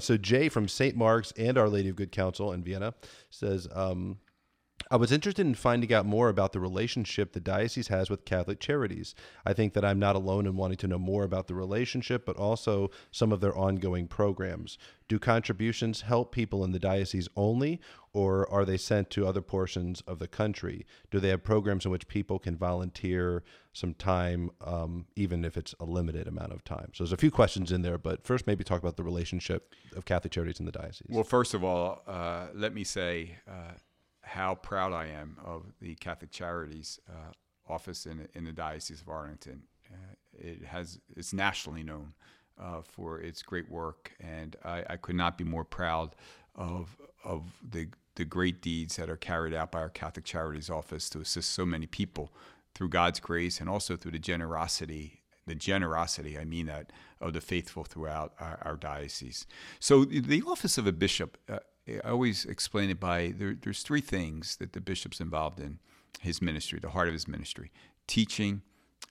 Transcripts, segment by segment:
So Jay from St. Mark's and Our Lady of Good Counsel in Vienna says, um, I was interested in finding out more about the relationship the diocese has with Catholic Charities. I think that I'm not alone in wanting to know more about the relationship, but also some of their ongoing programs. Do contributions help people in the diocese only, or are they sent to other portions of the country? Do they have programs in which people can volunteer some time, um, even if it's a limited amount of time? So there's a few questions in there, but first, maybe talk about the relationship of Catholic Charities in the diocese. Well, first of all, uh, let me say, uh, how proud I am of the Catholic Charities uh, office in, in the Diocese of Arlington. Uh, it has it's nationally known uh, for its great work, and I, I, could not be more proud of of the the great deeds that are carried out by our Catholic Charities office to assist so many people through God's grace and also through the generosity the generosity, I mean that, of the faithful throughout our, our diocese. So the office of a bishop uh, I always explain it by there, there's three things that the bishop's involved in his ministry, the heart of his ministry teaching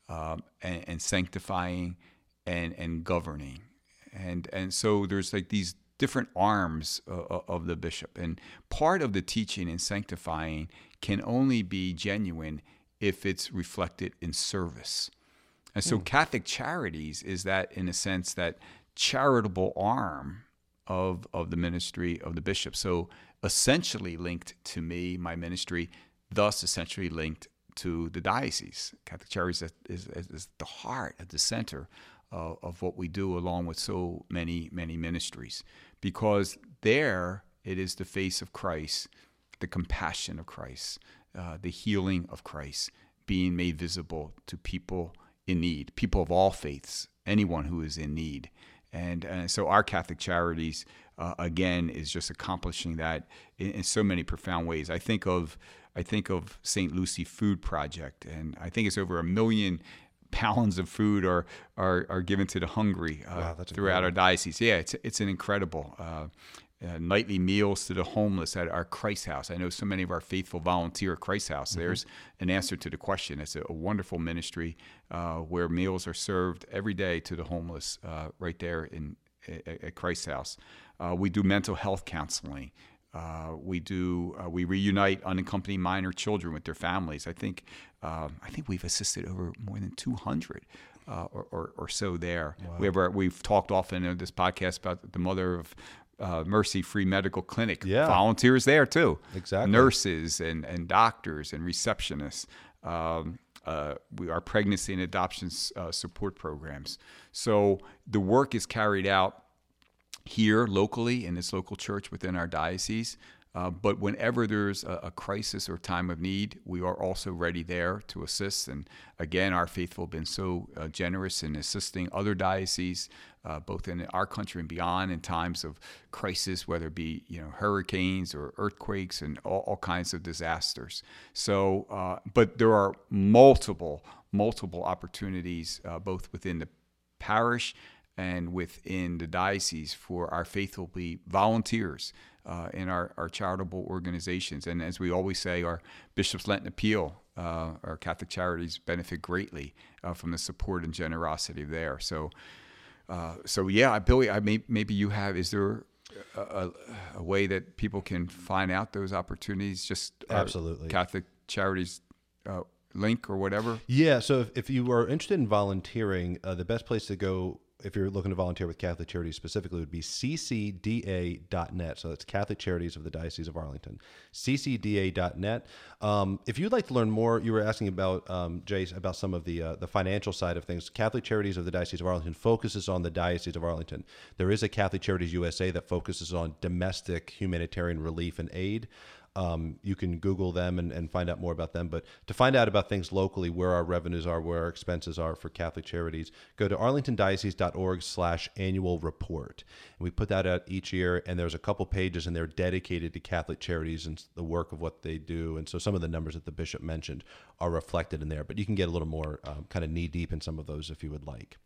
um, and, and, sanctifying and, and governing. And, and so there's like these different arms uh, of the bishop. And part of the teaching and sanctifying can only be genuine if it's reflected in service. And so mm. Catholic Charities is that, in a sense, that charitable arm of of the ministry of the bishop. So essentially linked to me, my ministry, thus essentially linked to the diocese. Catholic Charities is, is, is the heart at the center of, of what we do, along with so many many ministries, because there it is the face of Christ, the compassion of Christ, uh, the healing of Christ being made visible to people in need, people of all faiths, anyone who is in need. And, and so our Catholic Charities, uh, again, is just accomplishing that in, in, so many profound ways. I think of I think of St. Lucy Food Project, and I think it's over a million pounds of food are are, are given to the hungry uh, wow, throughout incredible. our diocese. Yeah, it's it's an incredible. Uh, uh, nightly meals to the homeless at our Christ House. I know so many of our faithful volunteer at Christ House. Mm-hmm. There's an answer to the question. It's a, a wonderful ministry uh, where meals are served every day to the homeless uh, right there in at, at Christ House. Uh, we do mental health counseling. Uh, we do uh, we reunite unaccompanied minor children with their families. I think um, I think we've assisted over more than 200 uh, or, or, or, so there. Wow. We have our, we've talked often in this podcast about the mother of uh, Mercy Free Medical Clinic. Yeah. Volunteers there too. Exactly. Nurses and, and doctors and receptionists. Um, uh, we, our pregnancy and adoption uh, support programs. So the work is carried out here locally in this local church within our diocese. Uh, but whenever there's a, a, crisis or time of need, we are also ready there to assist. And again, our faithful have been so uh, generous in assisting other dioceses, uh, both in our country and beyond, in times of crisis, whether it be you know hurricanes or earthquakes and all, all kinds of disasters. So, uh, but there are multiple, multiple opportunities uh, both within the parish and within the diocese for our faithful be volunteers uh, in our, our charitable organizations. And as we always say, our Bishop's Lenten Appeal, uh, our Catholic charities benefit greatly uh, from the support and generosity there. So, uh, so yeah, Billy, I may, maybe you have. Is there a, a, a, way that people can find out those opportunities? Just absolutely Catholic charities uh, link or whatever? Yeah. So if, if you are interested in volunteering, uh, the best place to go if you're looking to volunteer with Catholic Charities specifically, would be ccda.net. So that's Catholic Charities of the Diocese of Arlington. ccda.net. Um, if you'd like to learn more, you were asking about um, Jace about some of the uh, the financial side of things. Catholic Charities of the Diocese of Arlington focuses on the Diocese of Arlington. There is a Catholic Charities USA that focuses on domestic humanitarian relief and aid. Um, you can Google them and, and, find out more about them. But to find out about things locally, where our revenues are, where our expenses are for Catholic charities, go to arlingtondiocese.org slash annual report. And we put that out each year, and there's a couple pages in there dedicated to Catholic charities and the work of what they do. And so some of the numbers that the bishop mentioned are reflected in there. But you can get a little more um, kind of knee deep in some of those if you would like.